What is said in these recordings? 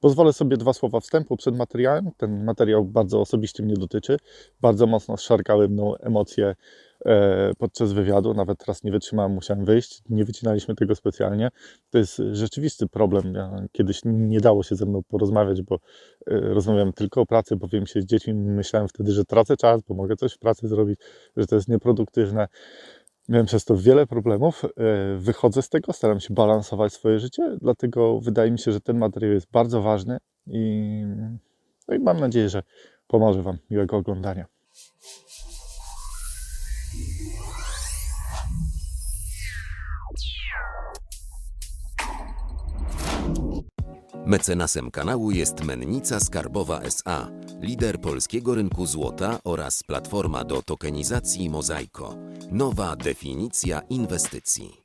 Pozwolę sobie dwa słowa wstępu przed materiałem. Ten materiał bardzo osobiście mnie dotyczy. Bardzo mocno szarkały mną emocje e, podczas wywiadu. Nawet teraz nie wytrzymałem, musiałem wyjść. Nie wycinaliśmy tego specjalnie. To jest rzeczywisty problem. Kiedyś nie dało się ze mną porozmawiać, bo e, rozmawiałem tylko o pracy, bawiłem się z dziećmi. Myślałem wtedy, że tracę czas, bo mogę coś w pracy zrobić, że to jest nieproduktywne. Miałem przez to wiele problemów. E, Wychodzę z tego, staram się balansować swoje życie, dlatego wydaje mi się, że ten materiał jest bardzo ważny i, no i mam nadzieję, że pomoże Wam. Miłego oglądania. Mecenasem kanału jest Mennica Skarbowa SA, lider polskiego rynku złota oraz platforma do tokenizacji Mozaiko. Nowa definicja inwestycji.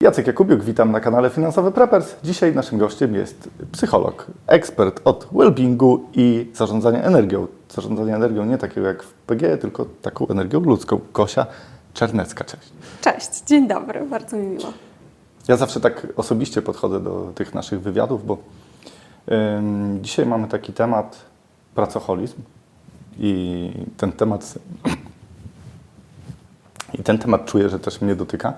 Jacek Jakubiuk, witam na kanale Finansowy Preppers. Dzisiaj naszym gościem jest psycholog, ekspert od wellbeingu i zarządzania energią. Zarządzania energią nie takiego jak w PG, tylko taką energią ludzką. Gosia Czernecka, cześć. Cześć, dzień dobry, bardzo mi miło. Ja zawsze tak osobiście podchodzę do tych naszych wywiadów, bo dzisiaj mamy taki temat pracoholizm i ten temat i ten temat czuję, że też mnie dotyka.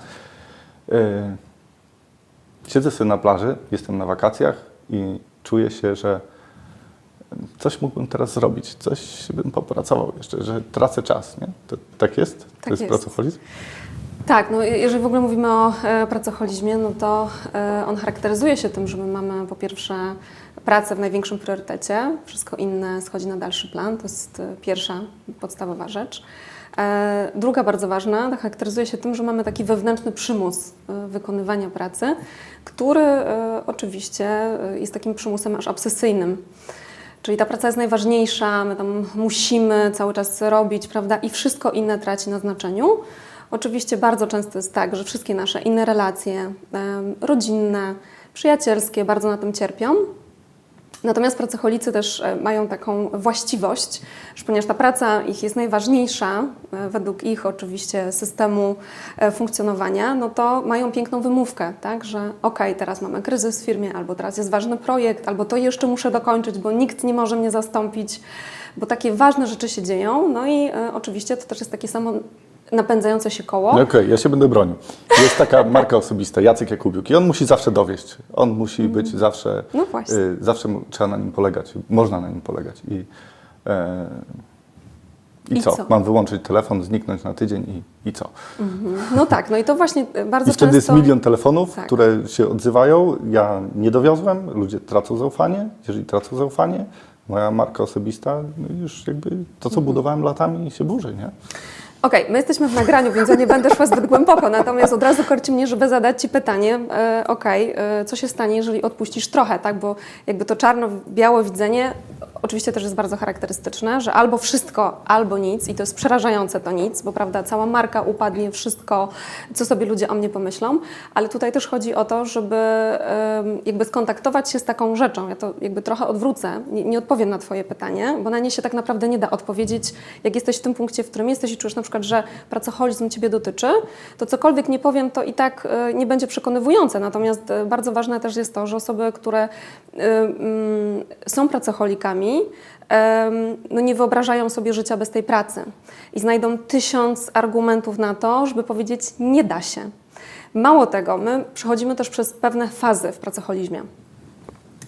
Siedzę sobie na plaży, jestem na wakacjach i czuję się, że coś mógłbym teraz zrobić, coś bym popracował jeszcze, że tracę czas, nie? To, tak jest? To Tak jest, jest. pracoholizm? Tak, no jeżeli w ogóle mówimy o e, pracoholizmie, no to e, on charakteryzuje się tym, że my mamy po pierwsze pracę w największym priorytecie, wszystko inne schodzi na dalszy plan, to jest e, pierwsza podstawowa rzecz. E, druga bardzo ważna, charakteryzuje się tym, że mamy taki wewnętrzny przymus e, wykonywania pracy, który oczywiście jest takim przymusem aż obsesyjnym. Czyli ta praca jest najważniejsza, my tam musimy cały czas robić, prawda, i wszystko inne traci na znaczeniu. Oczywiście bardzo często jest tak, że wszystkie nasze inne relacje rodzinne, przyjacielskie bardzo na tym cierpią. Natomiast pracocholicy też e, mają taką właściwość, że ponieważ ta praca ich jest najważniejsza, e, według ich oczywiście systemu e, funkcjonowania, no to mają piękną wymówkę, tak, że okej, teraz mamy kryzys w firmie, albo teraz jest ważny projekt, albo to jeszcze muszę dokończyć, bo nikt nie może mnie zastąpić, bo takie ważne rzeczy się dzieją. No i oczywiście to też jest takie samo napędzające się koło. No Okej, ja się będę bronił. Jest taka marka osobista, Jacek Jakubiuk i on musi zawsze dowieść. On musi być zawsze, No właśnie. y, zawsze mu- trzeba na nim polegać, można na nim polegać. I, e, i, I co? co? Mam wyłączyć telefon, zniknąć na tydzień i, i co? No tak, no i to właśnie e, bardzo I wtedy jest często... milion telefonów, Tak. które się odzywają. Ja nie dowiozłem, ludzie tracą zaufanie. Jeżeli tracą zaufanie, moja marka osobista no już jakby to, co Mhm. budowałem latami się burzy, nie? Okej, my jesteśmy w nagraniu, więc ja nie będę szła zbyt głęboko, natomiast od razu korci mnie, żeby zadać Ci pytanie, e, okej, e, co się stanie, jeżeli odpuścisz trochę, tak, bo jakby to czarno-białe widzenie oczywiście też jest bardzo charakterystyczne, że albo wszystko, albo nic i to jest przerażające to nic, bo prawda, cała marka upadnie, wszystko, co sobie ludzie o mnie pomyślą, ale tutaj też chodzi o to, żeby jakby skontaktować się z taką rzeczą, ja to jakby trochę odwrócę, nie, nie odpowiem na Twoje pytanie, bo na nie się tak naprawdę nie da odpowiedzieć, jak jesteś w tym punkcie, w którym jesteś i czujesz na przykład, że pracoholizm Ciebie dotyczy, to cokolwiek nie powiem, to i tak e, nie będzie przekonywujące. Natomiast e, bardzo ważne też jest to, że osoby, które e, mm, są pracocholikami, no nie wyobrażają sobie życia bez tej pracy i znajdą tysiąc argumentów na to, żeby powiedzieć nie da się. Mało tego, my przechodzimy też przez pewne fazy w pracoholizmie.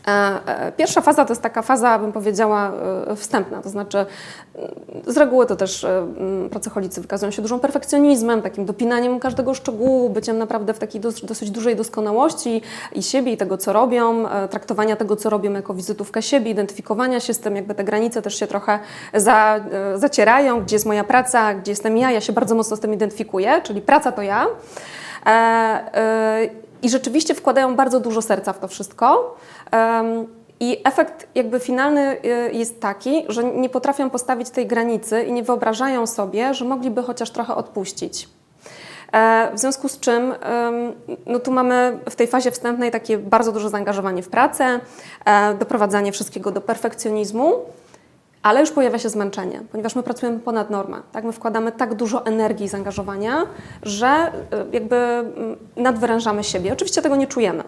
E, e, Pierwsza faza to jest taka faza, bym powiedziała, e, wstępna, to znaczy mm, z reguły to też mm, pracocholicy wykazują się dużym perfekcjonizmem, takim dopinaniem każdego szczegółu, byciem naprawdę w takiej dos- dosyć dużej doskonałości i siebie, i tego, co robią, traktowania tego, co robią jako wizytówkę siebie, identyfikowania się z tym, jakby te granice też się trochę za, zacierają, gdzie jest moja praca, gdzie jestem ja, ja się bardzo mocno z tym identyfikuję, czyli praca to ja. I rzeczywiście wkładają bardzo dużo serca w to wszystko. I efekt jakby finalny y, jest taki, że nie potrafią postawić tej granicy i nie wyobrażają sobie, że mogliby chociaż trochę odpuścić. E, W związku z czym, no tu mamy w tej fazie wstępnej takie bardzo duże zaangażowanie w pracę, e, doprowadzanie wszystkiego do perfekcjonizmu, ale już pojawia się zmęczenie, ponieważ my pracujemy ponad normę. Tak? My wkładamy tak dużo energii i zaangażowania, że e, jakby mm, nadwyrężamy siebie. Oczywiście tego nie czujemy.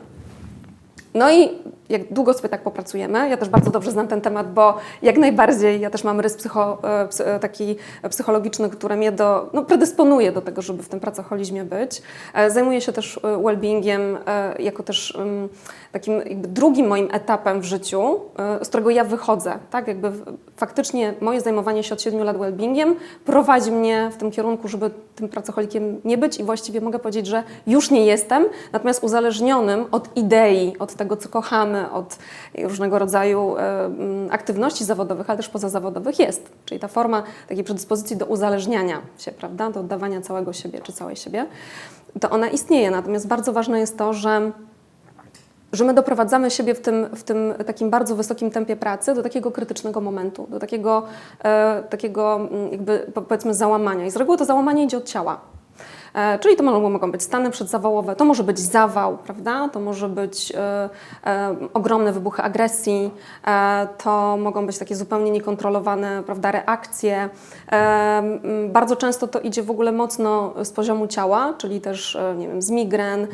No i jak długo sobie tak popracujemy, ja też bardzo dobrze znam ten temat, bo jak najbardziej ja też mam rys psycho, e, e, taki psychologiczny, który mnie do, no, predysponuje do tego, żeby w tym pracoholizmie być. E, Zajmuję się też well-beingiem jako też em, takim drugim moim etapem w życiu, z którego ja wychodzę. Tak? Jakby faktycznie moje zajmowanie się od 7 lat well-beingiem prowadzi mnie w tym kierunku, żeby tym pracocholikiem nie być i właściwie mogę powiedzieć, że już nie jestem, natomiast uzależnionym od idei, od tego, co kochamy, od różnego rodzaju e, mm, aktywności zawodowych, ale też pozazawodowych jest. Czyli ta forma takiej predyspozycji do uzależniania się, prawda, do oddawania całego siebie czy całej siebie, to ona istnieje. Natomiast bardzo ważne jest to, że że my doprowadzamy siebie w tym, w tym takim bardzo wysokim tempie pracy do takiego krytycznego momentu, do takiego, e, takiego mm, jakby po- powiedzmy załamania. I z reguły to załamanie idzie od ciała. E, czyli to mogą, być stany przedzawałowe, to może być zawał, prawda? To może być e, e, ogromne wybuchy agresji, to mogą być takie zupełnie niekontrolowane, prawda, reakcje. Bardzo często to idzie w ogóle mocno z poziomu ciała, czyli też, nie wiem, z migren,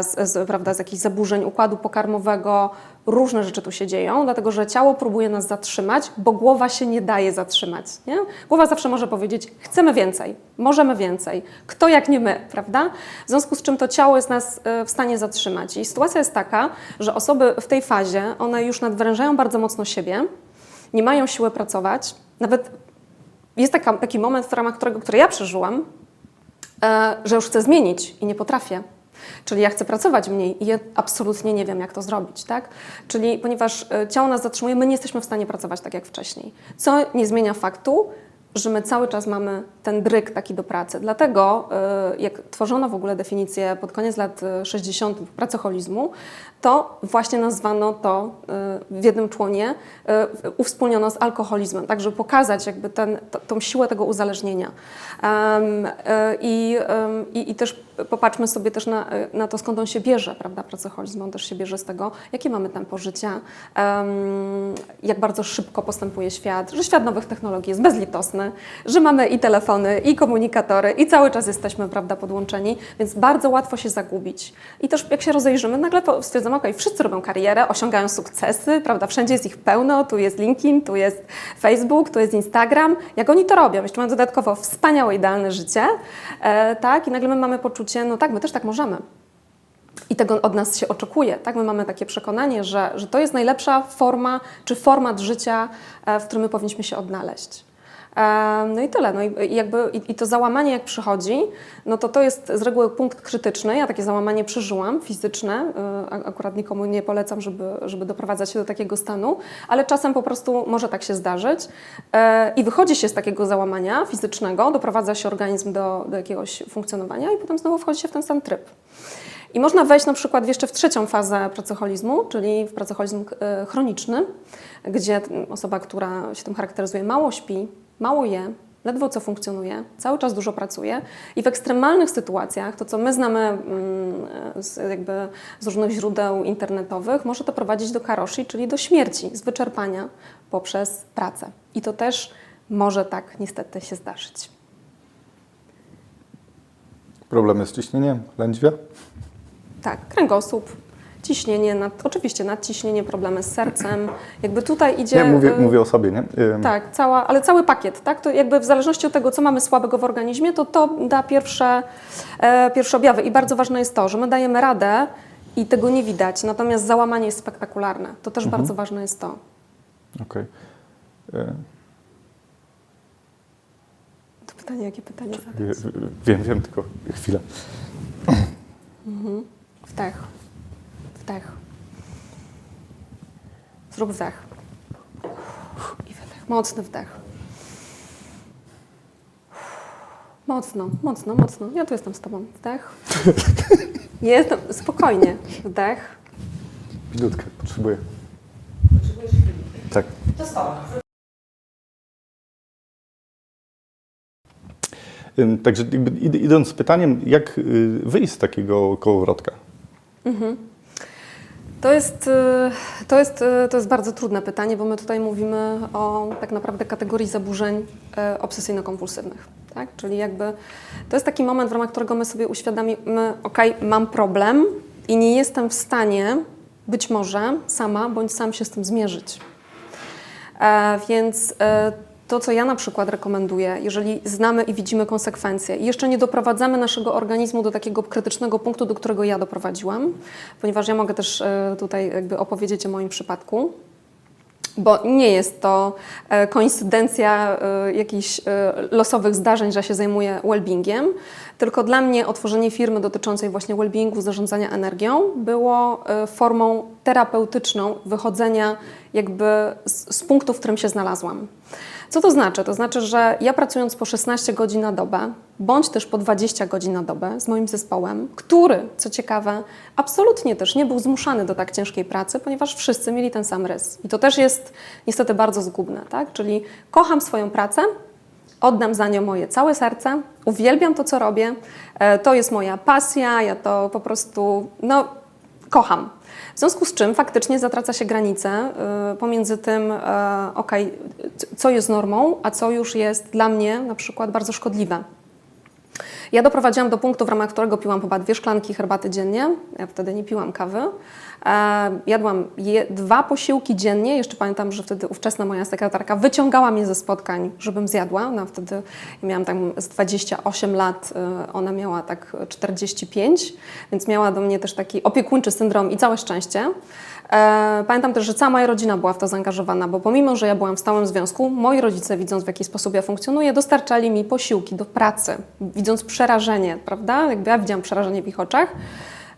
z, z, prawda, z jakichś zaburzeń układu pokarmowego. Różne rzeczy tu się dzieją, dlatego że ciało próbuje nas zatrzymać, bo głowa się nie daje zatrzymać. Nie? Głowa zawsze może powiedzieć: chcemy więcej, możemy więcej. Kto jak nie my, prawda? W związku z czym to ciało jest nas e, w stanie zatrzymać. I sytuacja jest taka, że osoby w tej fazie, one już nadwyrężają bardzo mocno siebie, nie mają siły pracować. Nawet jest taka, taki moment, w ramach którego, który ja przeżyłam, e, że już chcę zmienić i nie potrafię. Czyli ja chcę pracować mniej i ja absolutnie nie wiem, jak to zrobić, tak? Czyli ponieważ e, ciało nas zatrzymuje, my nie jesteśmy w stanie pracować tak jak wcześniej. Co nie zmienia faktu, że my cały czas mamy ten dryk taki do pracy. Dlatego, e, jak tworzono w ogóle definicję pod koniec lat e, 60. pracoholizmu, to właśnie nazwano to e, w jednym członie, e, uwspólniono z alkoholizmem, tak żeby pokazać jakby ten, tą siłę tego uzależnienia. E, I, i, I też popatrzmy sobie też na, na to, skąd on się bierze, prawda, pracoholizm. On też się bierze z tego, jakie mamy tempo życia, jak bardzo szybko postępuje świat, że świat nowych technologii jest bezlitosny, że mamy i telefony, i komunikatory, i cały czas jesteśmy, prawda, podłączeni, więc bardzo łatwo się zagubić. I też jak się rozejrzymy, nagle po- stwierdzamy, ok, wszyscy robią karierę, osiągają sukcesy, prawda, wszędzie jest ich pełno, tu jest LinkedIn, tu jest Facebook, tu jest Instagram. Jak oni to robią? Jeszcze mają dodatkowo wspaniałe, idealne życie, e, tak, i nagle my mamy poczucie, no tak, my też tak możemy. I tego od nas się oczekuje. Tak? My mamy takie przekonanie, że, że to jest najlepsza forma czy format życia, e, w którym my powinniśmy się odnaleźć. No i tyle. No i, jakby, i, to załamanie, jak przychodzi, no to to jest z reguły punkt krytyczny. Ja takie załamanie przeżyłam, fizyczne. A- Akurat nikomu nie polecam, żeby, żeby doprowadzać się do takiego stanu, ale czasem po prostu może tak się zdarzyć. E, I wychodzi się z takiego załamania fizycznego, doprowadza się organizm do, do jakiegoś funkcjonowania i potem znowu wchodzi się w ten sam tryb. I można wejść na przykład jeszcze w trzecią fazę pracoholizmu, czyli w pracoholizm e, chroniczny, gdzie osoba, która się tym charakteryzuje, mało śpi, mało je, ledwo co funkcjonuje, cały czas dużo pracuje i w ekstremalnych sytuacjach, to co my znamy mm, z, jakby z różnych źródeł internetowych, może to prowadzić do karoshi, czyli do śmierci, z wyczerpania poprzez pracę. I to też może tak niestety się zdarzyć. Problemy z ciśnieniem, lędźwia? Tak, kręgosłup, ciśnienie, nad, oczywiście nadciśnienie, problemy z sercem. Jakby tutaj idzie. Nie, mówię, y, mówię o sobie, nie? Tak, cała, ale cały pakiet, tak? To jakby w zależności od tego, co mamy słabego w organizmie, to to da pierwsze, e, pierwsze objawy. I bardzo ważne jest to, że my dajemy radę i tego nie widać, natomiast załamanie jest spektakularne. To też bardzo ważne jest to. Okej. Y, To pytanie, jakie pytanie zadać? wie- Wiem, wiem, tylko chwilę. Wdech. Wdech. Zrób wdech. I wydech. Mocny wdech. Mocno, mocno, mocno. Ja tu jestem z Tobą. Wdech. Jestem, spokojnie. Wdech. Minutkę potrzebuję. Tak. Ym, Także jakby id- idąc z pytaniem, jak y, wyjść z takiego kołowrotka? To jest, y, to, jest, y, to jest bardzo trudne pytanie, bo my tutaj mówimy o tak naprawdę kategorii zaburzeń y, obsesyjno-kompulsywnych. Tak? Czyli jakby to jest taki moment, w ramach którego my sobie uświadamimy, ok, mam problem i nie jestem w stanie być może sama bądź sam się z tym zmierzyć. E, więc e, to, co ja na przykład rekomenduję, jeżeli znamy i widzimy konsekwencje i jeszcze nie doprowadzamy naszego organizmu do takiego krytycznego punktu, do którego ja doprowadziłam, ponieważ ja mogę też e, tutaj jakby opowiedzieć o moim przypadku, bo nie jest to e, koincydencja e, jakichś losowych zdarzeń, że się zajmuję well-beingiem, tylko dla mnie otworzenie firmy dotyczącej właśnie well-beingu, zarządzania energią było formą terapeutyczną wychodzenia jakby z, z punktu, w którym się znalazłam. Co to znaczy? To znaczy, że ja pracując po 16 godzin na dobę, bądź też po 20 godzin na dobę z moim zespołem, który, co ciekawe, absolutnie też nie był zmuszany do tak ciężkiej pracy, ponieważ wszyscy mieli ten sam rys. I to też jest niestety bardzo zgubne, tak? Czyli kocham swoją pracę, oddam za nią moje całe serce, uwielbiam to, co robię, e, to jest moja pasja, ja to po prostu, no, kocham. W związku z czym faktycznie zatraca się granice y, pomiędzy tym, y, c- co jest normą, a co już jest dla mnie na przykład bardzo szkodliwe. Ja doprowadziłam do punktu, w ramach którego piłam chyba dwie szklanki herbaty dziennie. Ja wtedy nie piłam kawy. E, jadłam je, dwa posiłki dziennie. Jeszcze pamiętam, że wtedy ówczesna moja sekretarka wyciągała mnie ze spotkań, żebym zjadła. No, wtedy miałam tam z 28 lat, e, ona miała tak 45, więc miała do mnie też taki opiekuńczy syndrom i całe szczęście. E, Pamiętam też, że cała moja rodzina była w to zaangażowana, bo pomimo, że ja byłam w stałym związku, moi rodzice, widząc w jaki sposób ja funkcjonuję, dostarczali mi posiłki do pracy, widząc przerażenie, prawda? Jakby ja widziałam przerażenie w ich oczach.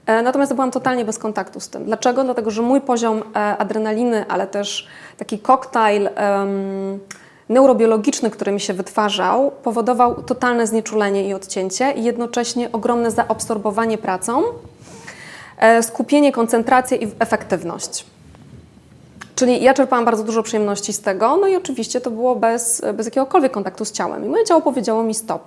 E, Natomiast byłam totalnie bez kontaktu z tym. Dlaczego? Dlatego, że mój poziom e, adrenaliny, ale też taki koktajl em, neurobiologiczny, który mi się wytwarzał, powodował totalne znieczulenie i odcięcie i jednocześnie ogromne zaabsorbowanie pracą, skupienie, koncentrację i efektywność. Czyli ja czerpałam bardzo dużo przyjemności z tego, no i oczywiście to było bez, bez jakiegokolwiek kontaktu z ciałem. I moje ciało powiedziało mi stop.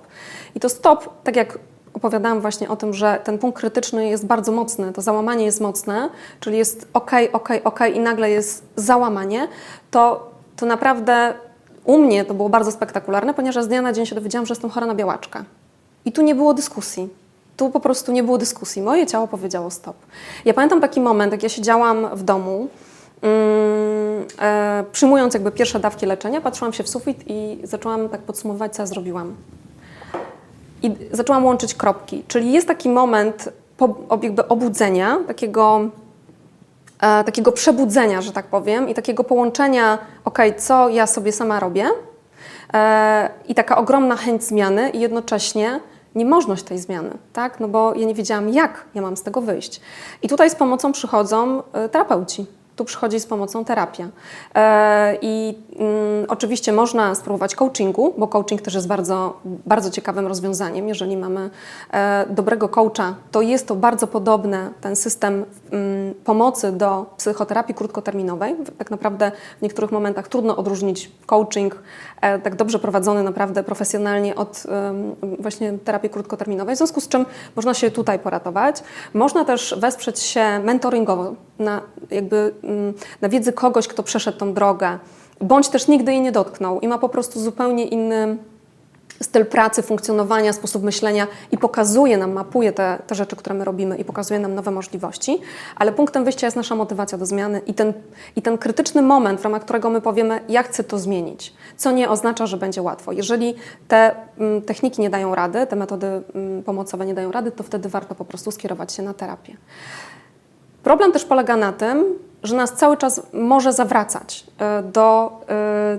I to stop, tak jak opowiadałam właśnie o tym, że ten punkt krytyczny jest bardzo mocny, to załamanie jest mocne, czyli jest ok, ok, ok i nagle jest załamanie, to, to naprawdę u mnie to było bardzo spektakularne, ponieważ z dnia na dzień się dowiedziałam, że jestem chora na białaczkę. I tu nie było dyskusji. Tu po prostu nie było dyskusji. Moje ciało powiedziało stop. Ja pamiętam taki moment, jak ja siedziałam w domu, mm, e, przyjmując jakby pierwsze dawki leczenia, patrzyłam się w sufit i zaczęłam tak podsumowywać, co ja zrobiłam. I zaczęłam łączyć kropki. Czyli jest taki moment po, jakby obudzenia, takiego, e, takiego przebudzenia, że tak powiem, i takiego połączenia, ok, co ja sobie sama robię, e, i taka ogromna chęć zmiany, i jednocześnie niemożność tej zmiany, tak? No bo ja nie wiedziałam, jak ja mam z tego wyjść. I tutaj z pomocą przychodzą e, terapeuci. Tu przychodzi z pomocą terapia. E, I mm, oczywiście można spróbować coachingu, bo coaching też jest bardzo, bardzo ciekawym rozwiązaniem. Jeżeli mamy e, dobrego coacha, to jest to bardzo podobne, ten system mm, pomocy do psychoterapii krótkoterminowej. Tak naprawdę w niektórych momentach trudno odróżnić coaching e, tak dobrze prowadzony naprawdę profesjonalnie od właśnie terapii krótkoterminowej, w związku z czym można się tutaj poratować. Można też wesprzeć się mentoringowo na, jakby, na wiedzy kogoś, kto przeszedł tą drogę, bądź też nigdy jej nie dotknął i ma po prostu zupełnie inny styl pracy, funkcjonowania, sposób myślenia i pokazuje nam, mapuje te, te rzeczy, które my robimy i pokazuje nam nowe możliwości, ale punktem wyjścia jest nasza motywacja do zmiany i ten, i ten krytyczny moment, w ramach którego my powiemy, ja chcę to zmienić, co nie oznacza, że będzie łatwo. Jeżeli te mm, techniki nie dają rady, te metody mm, pomocowe nie dają rady, to wtedy warto po prostu skierować się na terapię. Problem też polega na tym, że nas cały czas może zawracać e, do e,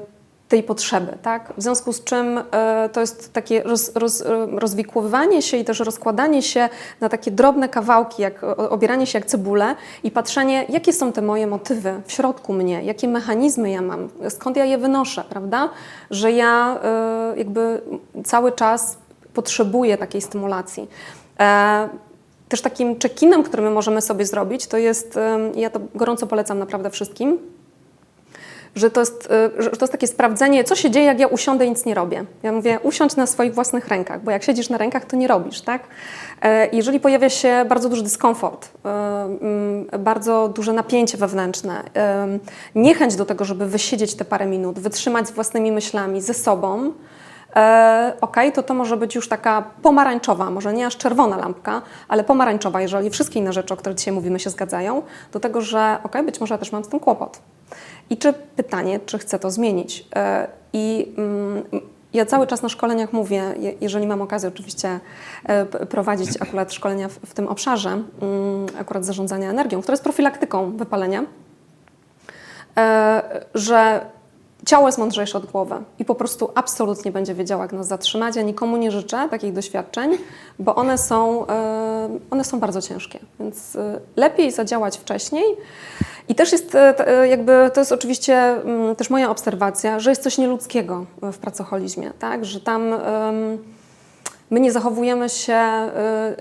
tej potrzeby, tak? W związku z czym e, to jest takie roz, roz, rozwikływanie się i też rozkładanie się na takie drobne kawałki, jak obieranie się jak cebule i patrzenie, jakie są te moje motywy w środku mnie, jakie mechanizmy ja mam, skąd ja je wynoszę, prawda? Że ja jakby cały czas potrzebuję takiej stymulacji. E, też takim check-inem, który my możemy sobie zrobić, to jest, ja to gorąco polecam naprawdę wszystkim, że to, jest, y, że to jest takie sprawdzenie, co się dzieje, jak ja usiądę i nic nie robię. Ja mówię, usiądź na swoich własnych rękach, bo jak siedzisz na rękach, to nie robisz, tak? E, Jeżeli pojawia się bardzo duży dyskomfort, y, mm, bardzo duże napięcie wewnętrzne, niechęć do tego, żeby wysiedzieć te parę minut, wytrzymać z własnymi myślami, ze sobą, e, ok, to to może być już taka pomarańczowa, może nie aż czerwona lampka, ale pomarańczowa, jeżeli wszystkie inne rzeczy, o których dzisiaj mówimy, się zgadzają, do tego, że ok, być może ja też mam z tym kłopot. I czy pytanie, czy chcę to zmienić? E, I mm, ja cały czas na szkoleniach mówię, je- jeżeli mam okazję oczywiście e, prowadzić akurat szkolenia w, tym obszarze, mm, akurat zarządzania energią, które jest profilaktyką wypalenia, e, że ciało jest mądrzejsze od głowy i po prostu absolutnie będzie wiedziało, jak nas zatrzymać. Ja nikomu nie życzę takich doświadczeń, bo one są, e, one są bardzo ciężkie, więc e, lepiej zadziałać wcześniej. I też jest e, jakby, to jest oczywiście mm, też moja obserwacja, że jest coś nieludzkiego w pracoholizmie, tak? że tam my nie zachowujemy się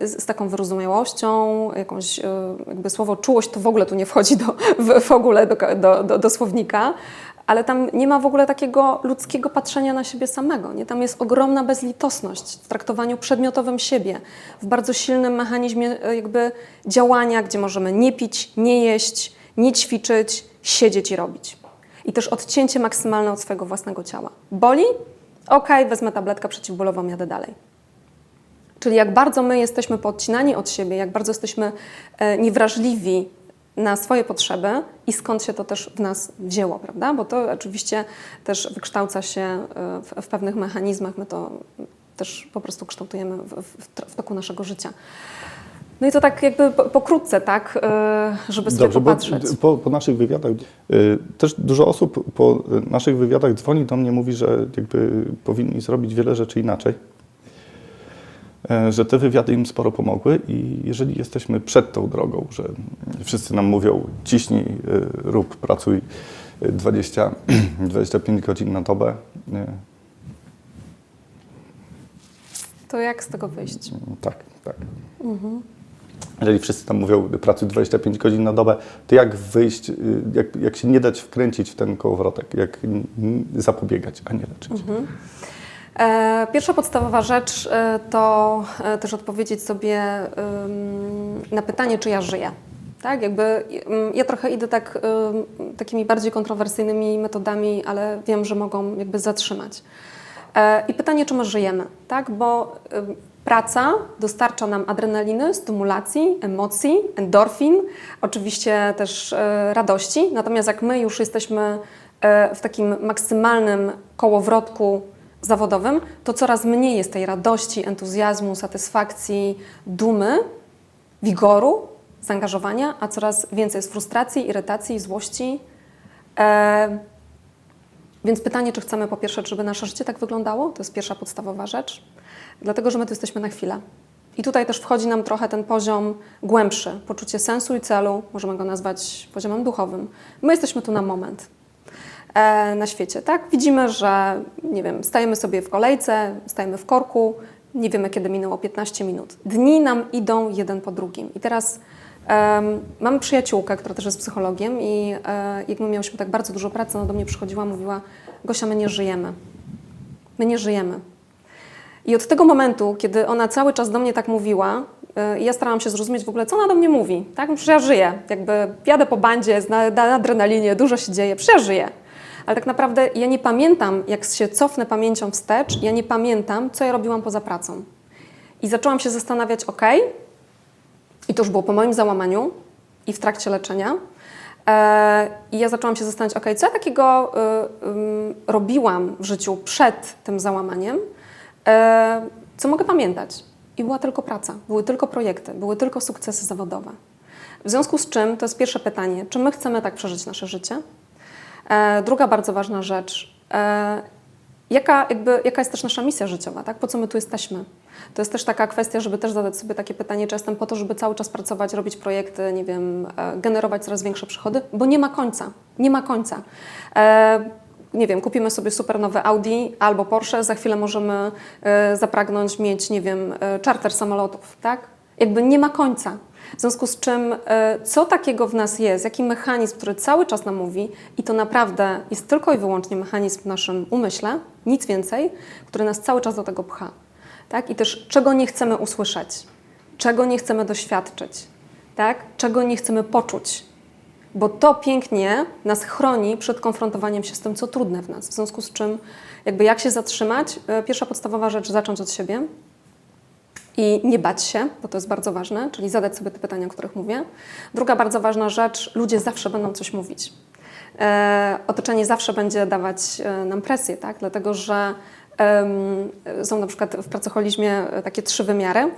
z, taką wyrozumiałością, jakąś jakby słowo czułość to w ogóle tu nie wchodzi do, w ogóle do, do, do, do słownika, ale tam nie ma w ogóle takiego ludzkiego patrzenia na siebie samego. Nie? Tam jest ogromna bezlitosność w traktowaniu przedmiotowym siebie, w bardzo silnym mechanizmie y, jakby działania, gdzie możemy nie pić, nie jeść, nie ćwiczyć, siedzieć i robić. I też odcięcie maksymalne od swojego własnego ciała. Boli? Okej, wezmę tabletkę przeciwbólową, jadę dalej. Czyli jak bardzo my jesteśmy podcinani od siebie, jak bardzo jesteśmy e, niewrażliwi na swoje potrzeby i skąd się to też w nas wzięło, prawda? Bo to oczywiście też wykształca się e, w, w pewnych mechanizmach, my to też po prostu kształtujemy w, w, w toku naszego życia. No i to tak jakby po- pokrótce, tak, e, żeby sobie Dobrze, popatrzeć. po, po naszych wywiadach y, też dużo osób po naszych wywiadach dzwoni do mnie, mówi, że jakby powinni zrobić wiele rzeczy inaczej. E, Że te wywiady im sporo pomogły i jeżeli jesteśmy przed tą drogą, że wszyscy nam mówią ciśnij, y, rób, pracuj y, 20, 25 godzin na dobę, To jak z tego wyjść? Tak, tak. Jeżeli wszyscy tam mówią, pracuj 25 godzin na dobę, to jak wyjść, y, jak, jak się nie dać wkręcić w ten kołowrotek, jak zapobiegać, a nie leczyć. E, Pierwsza podstawowa rzecz e, to e, też odpowiedzieć sobie na pytanie, czy ja żyję. Tak, jakby ym, ja trochę idę tak, takimi bardziej kontrowersyjnymi metodami, ale wiem, że mogą jakby zatrzymać. E, I pytanie, czy my żyjemy, tak? Bo praca dostarcza nam adrenaliny, stymulacji, emocji, endorfin, oczywiście też e, radości. Natomiast jak my już jesteśmy e, w takim maksymalnym kołowrotku zawodowym, to coraz mniej jest tej radości, entuzjazmu, satysfakcji, dumy, wigoru, zaangażowania, a coraz więcej jest frustracji, irytacji, złości. E, więc pytanie, czy chcemy po pierwsze, żeby nasze życie tak wyglądało, to jest pierwsza podstawowa rzecz, dlatego że my tu jesteśmy na chwilę. I tutaj też wchodzi nam trochę ten poziom głębszy, poczucie sensu i celu, możemy go nazwać poziomem duchowym. My jesteśmy tu na moment na świecie, tak? Widzimy, że, nie wiem, stajemy sobie w kolejce, stajemy w korku, nie wiemy, kiedy minęło 15 minut. Dni nam idą jeden po drugim. I teraz em, mam przyjaciółkę, która też jest psychologiem i e, jak my miałyśmy tak bardzo dużo pracy, ona do mnie przychodziła, mówiła, Gosia, my nie żyjemy. My nie żyjemy. I od tego momentu, kiedy ona cały czas do mnie tak mówiła, y, ja starałam się zrozumieć w ogóle, co ona do mnie mówi. Tak? Przecież ja żyję. Jakby jadę po bandzie, na, na adrenalinie, dużo się dzieje. Przecież ja żyję. Ale tak naprawdę ja nie pamiętam, jak się cofnę pamięcią wstecz, ja nie pamiętam, co ja robiłam poza pracą. I zaczęłam się zastanawiać, ok, i to już było po moim załamaniu i w trakcie leczenia. E, I ja zaczęłam się zastanawiać, ok, co ja takiego ym, robiłam w życiu przed tym załamaniem, e, co mogę pamiętać. I była tylko praca, były tylko projekty, były tylko sukcesy zawodowe. W związku z czym, to jest pierwsze pytanie, czy my chcemy tak przeżyć nasze życie? E, druga bardzo ważna rzecz, e, jaka, jakby, jaka jest też nasza misja życiowa, tak? po co my tu jesteśmy? To jest też taka kwestia, żeby też zadać sobie takie pytanie, czy jestem po to, żeby cały czas pracować, robić projekty, nie wiem, e, generować coraz większe przychody, bo nie ma końca, nie ma końca. Nie wiem, kupimy sobie super nowe Audi albo Porsche, za chwilę możemy zapragnąć mieć, nie wiem, charter samolotów, tak? Jakby nie ma końca. W związku z czym, e, co takiego w nas jest, jaki mechanizm, który cały czas nam mówi, i to naprawdę jest tylko i wyłącznie mechanizm w naszym umyśle, nic więcej, który nas cały czas do tego pcha. Tak? I też czego nie chcemy usłyszeć, czego nie chcemy doświadczyć, tak? czego nie chcemy poczuć. bo to pięknie nas chroni przed konfrontowaniem się z tym, co trudne w nas. W związku z czym, jakby jak się zatrzymać, e, pierwsza podstawowa rzecz, zacząć od siebie i nie bać się, bo to jest bardzo ważne, czyli zadać sobie te pytania, o których mówię. Druga bardzo ważna rzecz, ludzie zawsze będą coś mówić. E, otoczenie zawsze będzie dawać e, nam presję, tak? dlatego że em, są na przykład w pracoholizmie e, takie trzy wymiary,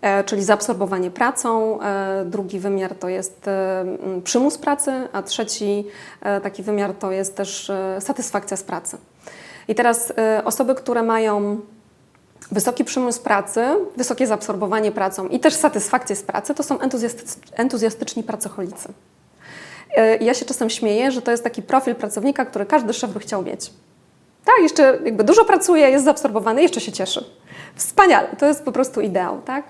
e, czyli zaabsorbowanie pracą, e, drugi wymiar to jest e, przymus pracy, a trzeci e, taki wymiar to jest też e, satysfakcja z pracy. I teraz e, osoby, które mają wysoki przymus pracy, wysokie zaabsorbowanie pracą i też satysfakcję z pracy, to są entuzjasty- entuzjastyczni pracocholicy. E, Ja się czasem śmieję, że to jest taki profil pracownika, który każdy szef by chciał mieć. Tak, jeszcze jakby dużo pracuje, jest zaabsorbowany, jeszcze się cieszy. Wspaniale, to jest po prostu ideał, tak?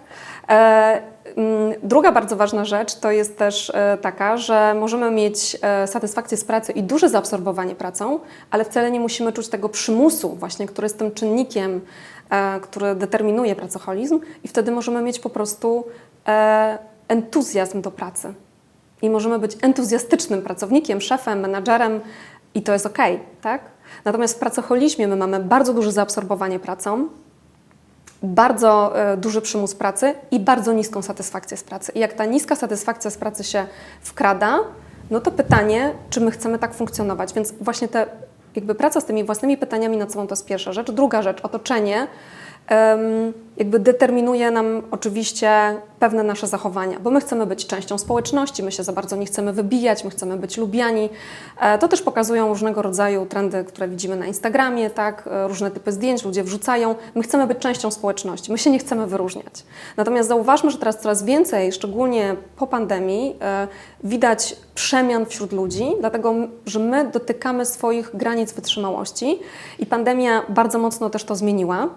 E, mm, Druga bardzo ważna rzecz to jest też e, taka, że możemy mieć satysfakcję z pracy i duże zaabsorbowanie pracą, ale wcale nie musimy czuć tego przymusu właśnie, który jest tym czynnikiem, który determinuje pracoholizm i wtedy możemy mieć po prostu e, entuzjazm do pracy. I możemy być entuzjastycznym pracownikiem, szefem, menadżerem i to jest ok, tak? Natomiast w pracoholizmie my mamy bardzo duże zaabsorbowanie pracą, bardzo e, duży przymus pracy i bardzo niską satysfakcję z pracy. I jak ta niska satysfakcja z pracy się wkrada, no to pytanie, czy my chcemy tak funkcjonować. Więc właśnie te, jakby praca z tymi własnymi pytaniami nad sobą to jest pierwsza rzecz. Druga rzecz, otoczenie jakby determinuje nam oczywiście pewne nasze zachowania, bo my chcemy być częścią społeczności, my się za bardzo nie chcemy wybijać, my chcemy być lubiani. E, To też pokazują różnego rodzaju trendy, które widzimy na Instagramie, tak? E, różne typy zdjęć ludzie wrzucają. My chcemy być częścią społeczności, my się nie chcemy wyróżniać. Natomiast zauważmy, że teraz coraz więcej, szczególnie po pandemii, e, widać przemian wśród ludzi, dlatego że my dotykamy swoich granic wytrzymałości i pandemia bardzo mocno też to zmieniła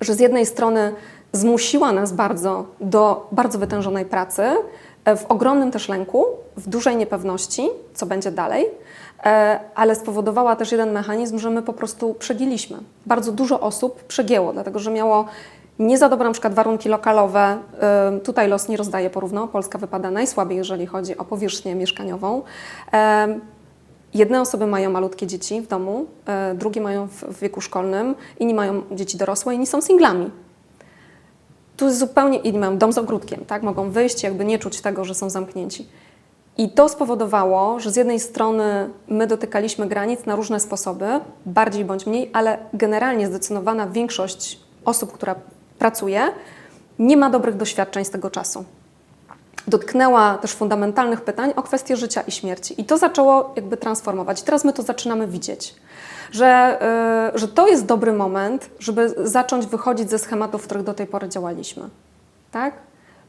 że z jednej strony zmusiła nas bardzo do bardzo wytężonej pracy, e, w ogromnym też lęku, w dużej niepewności, co będzie dalej, e, ale spowodowała też jeden mechanizm, że my po prostu przegięliśmy. Bardzo dużo osób przegięło, dlatego że miało nie za dobre na przykład warunki lokalowe. E, Tutaj los nie rozdaje porówno. Polska wypada najsłabiej, jeżeli chodzi o powierzchnię mieszkaniową. Jedne osoby mają malutkie dzieci w domu, e, drugie mają w, wieku szkolnym, inni mają dzieci dorosłe, inni są singlami. Tu zupełnie, inni mają dom z ogródkiem, tak? Mogą wyjść, jakby nie czuć tego, że są zamknięci. I to spowodowało, że z jednej strony my dotykaliśmy granic na różne sposoby, bardziej bądź mniej, ale generalnie zdecydowana większość osób, która pracuje, nie ma dobrych doświadczeń z tego czasu dotknęła też fundamentalnych pytań o kwestie życia i śmierci. I to zaczęło jakby transformować. Teraz my to zaczynamy widzieć, że, yy, że to jest dobry moment, żeby zacząć wychodzić ze schematów, w których do tej pory działaliśmy. Tak?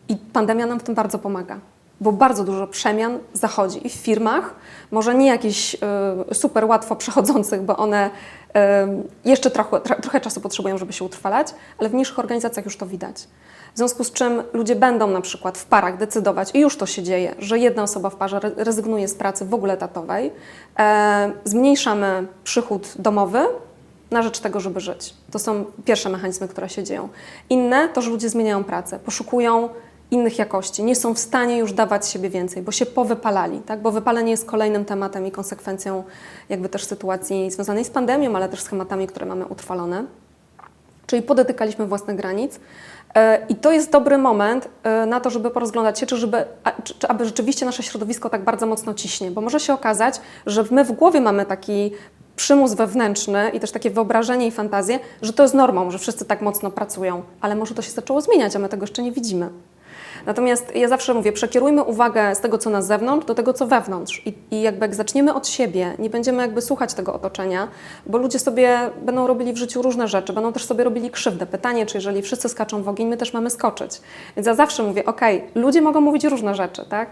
I pandemia nam w tym bardzo pomaga. Bo bardzo dużo przemian zachodzi i w firmach, może nie jakichś y, super łatwo przechodzących, bo one y, jeszcze trochę, tro, trochę czasu potrzebują, żeby się utrwalać, ale w mniejszych organizacjach już to widać. W związku z czym ludzie będą na przykład w parach decydować, i już to się dzieje, że jedna osoba w parze re- rezygnuje z pracy w ogóle etatowej, e, zmniejszamy przychód domowy na rzecz tego, żeby żyć. To są pierwsze mechanizmy, które się dzieją. Inne to, że ludzie zmieniają pracę, poszukują innych jakości, nie są w stanie już dawać siebie więcej, bo się powypalali, tak? bo wypalenie jest kolejnym tematem i konsekwencją jakby też sytuacji związanej z pandemią, ale też schematami, które mamy utrwalone. Czyli podotykaliśmy własnych granic. E, I to jest dobry moment e, na to, żeby porozglądać się, czy, żeby, czy, czy aby rzeczywiście nasze środowisko tak bardzo mocno ciśnie, bo może się okazać, że my w głowie mamy taki przymus wewnętrzny i też takie wyobrażenie i fantazję, że to jest normą, że wszyscy tak mocno pracują, ale może to się zaczęło zmieniać, a my tego jeszcze nie widzimy. Natomiast ja zawsze mówię, przekierujmy uwagę z tego, co na zewnątrz, do tego, co wewnątrz. I, I jakby jak zaczniemy od siebie, nie będziemy jakby słuchać tego otoczenia, bo ludzie sobie będą robili w życiu różne rzeczy, będą też sobie robili krzywdę. Pytanie, czy jeżeli wszyscy skaczą w ogień, my też mamy skoczyć. Więc ja zawsze mówię, okej, ludzie mogą mówić różne rzeczy, tak?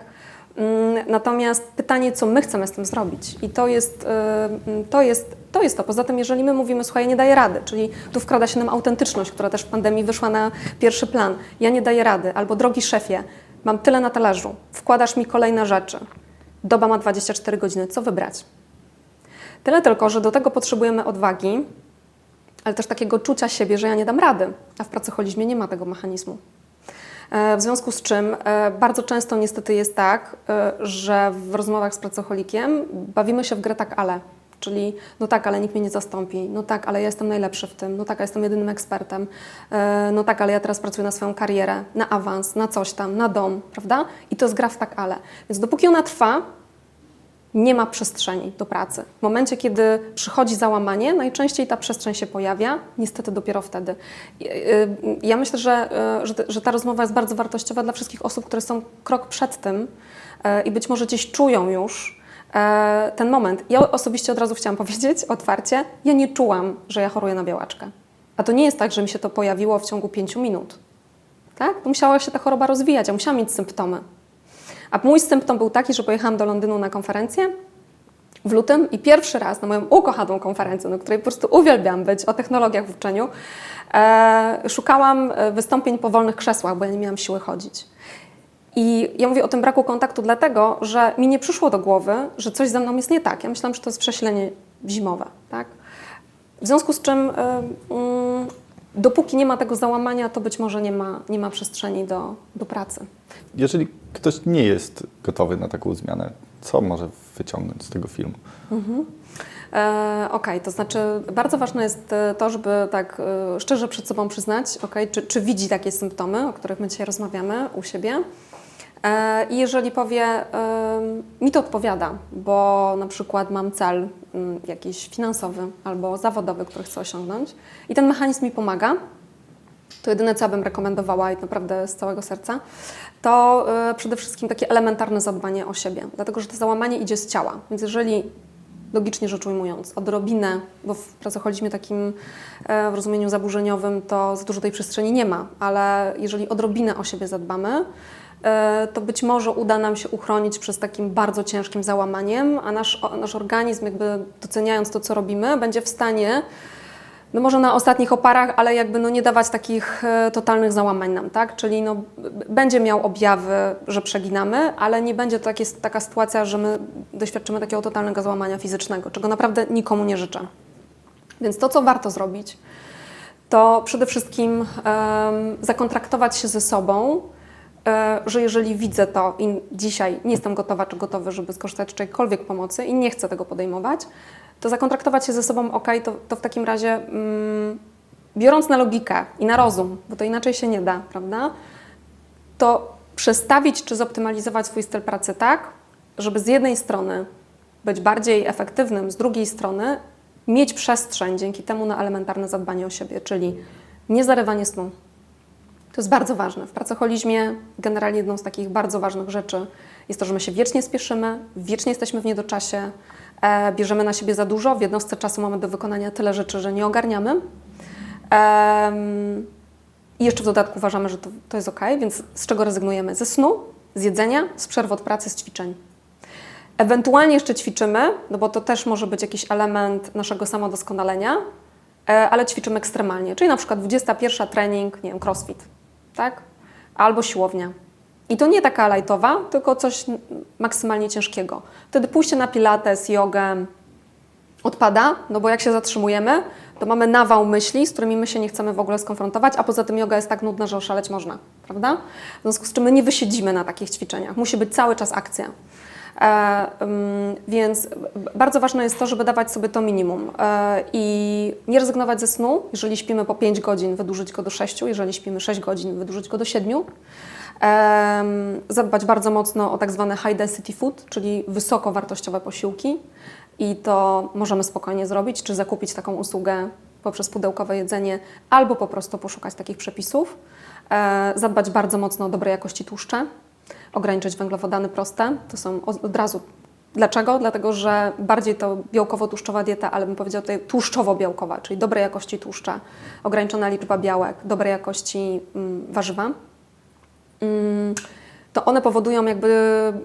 Mm, Natomiast pytanie, co my chcemy z tym zrobić. I to jest, y, to jest, to jest to. Poza tym, jeżeli my mówimy, słuchaj, nie daję rady, czyli tu wkrada się nam autentyczność, która też w pandemii wyszła na pierwszy plan. Ja nie daję rady, albo drogi szefie, mam tyle na talerzu, wkładasz mi kolejne rzeczy. Doba ma 24 godziny, co wybrać? Tyle tylko, że do tego potrzebujemy odwagi, ale też takiego czucia siebie, że ja nie dam rady, a w pracoholizmie nie ma tego mechanizmu. E, W związku z czym e, bardzo często niestety jest tak, e, że w rozmowach z pracocholikiem bawimy się w grę tak ale. Czyli no tak, ale nikt mnie nie zastąpi. No tak, ale ja jestem najlepszy w tym. No tak, ja jestem jedynym ekspertem. No tak, ale ja teraz pracuję na swoją karierę, na awans, na coś tam, na dom, prawda? I to jest gra w tak ale. Więc dopóki ona trwa, nie ma przestrzeni do pracy. W momencie, kiedy przychodzi załamanie, najczęściej ta przestrzeń się pojawia, niestety dopiero wtedy. I, y, Ja myślę, że, y, że, ta rozmowa jest bardzo wartościowa dla wszystkich osób, które są krok przed tym y, i być może gdzieś czują już e, ten moment. Ja osobiście od razu chciałam powiedzieć otwarcie, ja nie czułam, że ja choruję na białaczkę. A to nie jest tak, że mi się to pojawiło w ciągu pięciu minut. Tak? Musiała się ta choroba rozwijać, ja musiałam mieć symptomy. A mój symptom był taki, że pojechałam do Londynu na konferencję w lutym i pierwszy raz na moją ukochaną konferencję, na której po prostu uwielbiam być, o technologiach w uczeniu, e, szukałam e, wystąpień po wolnych krzesłach, bo ja nie miałam siły chodzić. I ja mówię o tym braku kontaktu dlatego, że mi nie przyszło do głowy, że coś ze mną jest nie tak. Ja myślałam, że to jest przesilenie zimowe. Tak? W związku z czym, y, mm, dopóki nie ma tego załamania, to być może nie ma, nie ma przestrzeni do, do pracy. Jeżeli ktoś nie jest gotowy na taką zmianę, co może wyciągnąć z tego filmu? E, Okej, to znaczy bardzo ważne jest e, to, żeby tak e, szczerze przed sobą przyznać, okej, czy, czy widzi takie symptomy, o których my dzisiaj rozmawiamy u siebie. E, I jeżeli powie, mi to odpowiada, bo na przykład mam cel mm, jakiś finansowy albo zawodowy, który chcę osiągnąć i ten mechanizm mi pomaga, to jedyne, co bym rekomendowała i naprawdę z całego serca, to y, przede wszystkim takie elementarne zadbanie o siebie, dlatego że to załamanie idzie z ciała. Więc jeżeli logicznie rzecz ujmując, odrobinę, bo w pracoholizmie takim e, w rozumieniu zaburzeniowym to za dużo tej przestrzeni nie ma, ale jeżeli odrobinę o siebie zadbamy, e, to być może uda nam się uchronić przez takim bardzo ciężkim załamaniem, a nasz, nasz organizm jakby doceniając to, co robimy, będzie w stanie no może na ostatnich oparach, ale jakby no nie dawać takich e, totalnych załamań nam, tak? Czyli no, będzie miał objawy, że przeginamy, ale nie będzie to takie, taka sytuacja, że my doświadczymy takiego totalnego załamania fizycznego, czego naprawdę nikomu nie życzę. Więc to, co warto zrobić, to przede wszystkim em, zakontraktować się ze sobą, e, że jeżeli widzę to i dzisiaj nie jestem gotowa czy gotowy, żeby skorzystać z jakiejkolwiek pomocy i nie chcę tego podejmować, to zakontraktować się ze sobą, ok, to, to w takim razie mm, biorąc na logikę i na rozum, bo to inaczej się nie da, prawda, to przestawić czy zoptymalizować swój styl pracy tak, żeby z jednej strony być bardziej efektywnym, z drugiej strony mieć przestrzeń dzięki temu na elementarne zadbanie o siebie, czyli niezarywanie snu. To jest bardzo ważne. W pracoholizmie generalnie jedną z takich bardzo ważnych rzeczy jest to, że my się wiecznie spieszymy, wiecznie jesteśmy w niedoczasie, bierzemy na siebie za dużo, w jednostce czasu mamy do wykonania tyle rzeczy, że nie ogarniamy. I jeszcze w dodatku uważamy, że to, to jest ok, więc z czego rezygnujemy? Ze snu, z jedzenia, z przerw od pracy, z ćwiczeń. Ewentualnie jeszcze ćwiczymy, no bo to też może być jakiś element naszego samodoskonalenia, e, ale ćwiczymy ekstremalnie, czyli na przykład 21 trening, nie wiem, crossfit, tak? Albo siłownia. I to nie taka lightowa, tylko coś maksymalnie ciężkiego. Wtedy pójście na pilates, jogę odpada, no bo jak się zatrzymujemy, to mamy nawał myśli, z którymi my się nie chcemy w ogóle skonfrontować, a poza tym yoga jest tak nudna, że oszaleć można, prawda? W związku z czym my nie wysiedzimy na takich ćwiczeniach. Musi być cały czas akcja. E, ym, więc bardzo ważne jest to, żeby dawać sobie to minimum e, i nie rezygnować ze snu. Jeżeli śpimy po 5 godzin, wydłużyć go do 6, jeżeli śpimy 6 godzin, wydłużyć go do 7. Zadbać bardzo mocno o tak zwane high density food, czyli wysokowartościowe posiłki i to możemy spokojnie zrobić, czy zakupić taką usługę poprzez pudełkowe jedzenie, albo po prostu poszukać takich przepisów. E, zadbać bardzo mocno o dobrej jakości tłuszcze, ograniczyć węglowodany proste. To są od, razu. Dlaczego? Dlatego, że bardziej to białkowo-tłuszczowa dieta, ale bym powiedziała tutaj tłuszczowo-białkowa, czyli dobrej jakości tłuszcza, ograniczona liczba białek, dobrej jakości mm, warzywa. Mm, to one powodują jakby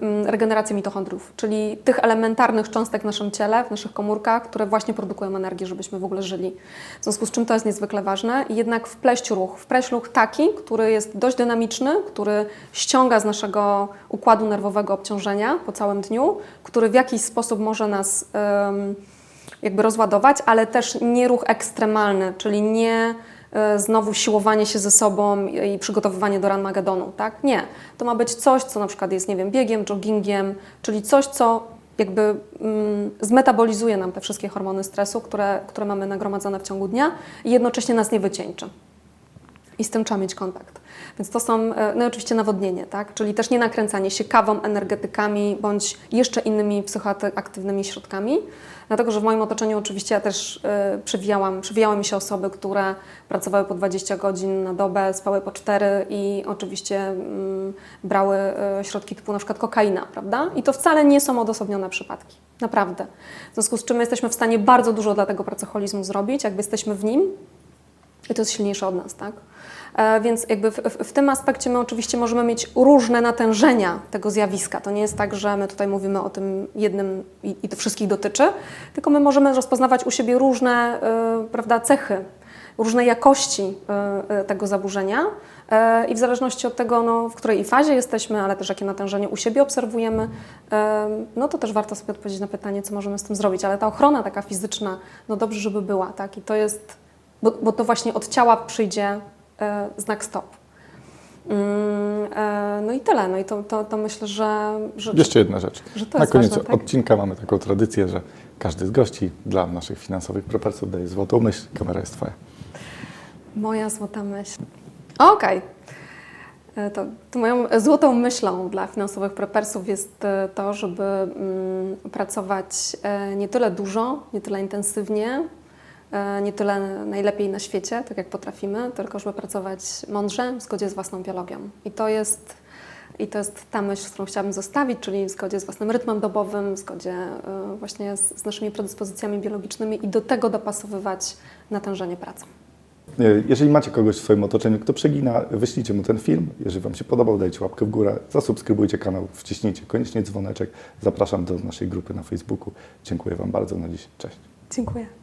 mm, regenerację mitochondriów, czyli tych elementarnych cząstek w naszym ciele, w naszych komórkach, które właśnie produkują energię, żebyśmy w ogóle żyli. W związku z czym to jest niezwykle ważne jednak wpleść ruch. Wpleść ruch taki, który jest dość dynamiczny, który ściąga z naszego układu nerwowego obciążenia po całym dniu, który w jakiś sposób może nas jakby rozładować, ale też nie ruch ekstremalny, czyli nie znowu siłowanie się ze sobą i przygotowywanie do Ranmagedonu, tak? Nie. To ma być coś, co na przykład jest, nie wiem, biegiem, joggingiem, czyli coś, co jakby mm, zmetabolizuje nam te wszystkie hormony stresu, które, które mamy nagromadzone w ciągu dnia i jednocześnie nas nie wycieńczy. I z tym trzeba mieć kontakt. Więc to są, e, no oczywiście nawodnienie, tak? Czyli też nie nakręcanie się kawą, energetykami bądź jeszcze innymi psychoaktywnymi środkami. Dlatego, że w moim otoczeniu oczywiście ja też y, przewijałam, przewijały mi się osoby, które pracowały po 20 godzin na dobę, spały po 4 i oczywiście mm, brały y, środki typu na przykład kokaina, prawda? I to wcale nie są odosobnione przypadki. Naprawdę. W związku z czym my jesteśmy w stanie bardzo dużo dla tego pracoholizmu zrobić, jakby jesteśmy w nim, i to jest silniejsze od nas, tak? E, Więc jakby w, w, w tym aspekcie my oczywiście możemy mieć różne natężenia tego zjawiska. To nie jest tak, że my tutaj mówimy o tym jednym i, i to wszystkich dotyczy, tylko my możemy rozpoznawać u siebie różne e, prawda, cechy, różne jakości e, tego zaburzenia e, i w zależności od tego, no, w której fazie jesteśmy, ale też jakie natężenie u siebie obserwujemy, e, no to też warto sobie odpowiedzieć na pytanie, co możemy z tym zrobić. Ale ta ochrona taka fizyczna, no dobrze, żeby była, tak? I to jest bo, bo to właśnie od ciała przyjdzie e, znak stop. Mm, e, no i tyle. No i to, to, to myślę, że, że, Jeszcze jedna rzecz. że to Na koniec ważne. Tak? odcinka mamy taką tradycję, że każdy z gości dla naszych finansowych prepersów daje złotą myśl. Kamera jest Twoja. Moja złota myśl. Okej. E, To, to moją złotą myślą dla finansowych prepersów jest to, żeby mm, pracować nie tyle dużo, nie tyle intensywnie, nie tyle najlepiej na świecie, tak jak potrafimy, tylko żeby pracować mądrze, w zgodzie z własną biologią. I to jest, i to jest ta myśl, którą chciałabym zostawić, czyli w zgodzie z własnym rytmem dobowym, w zgodzie e, właśnie z, z naszymi predyspozycjami biologicznymi i do tego dopasowywać natężenie pracy. E, Jeżeli macie kogoś w swoim otoczeniu, kto przegina, wyślijcie mu ten film. Jeżeli Wam się podobał, dajcie łapkę w górę, zasubskrybujcie kanał, wciśnijcie koniecznie dzwoneczek. Zapraszam do naszej grupy na Facebooku. Dziękuję Wam bardzo na dziś. Cześć. Dziękuję.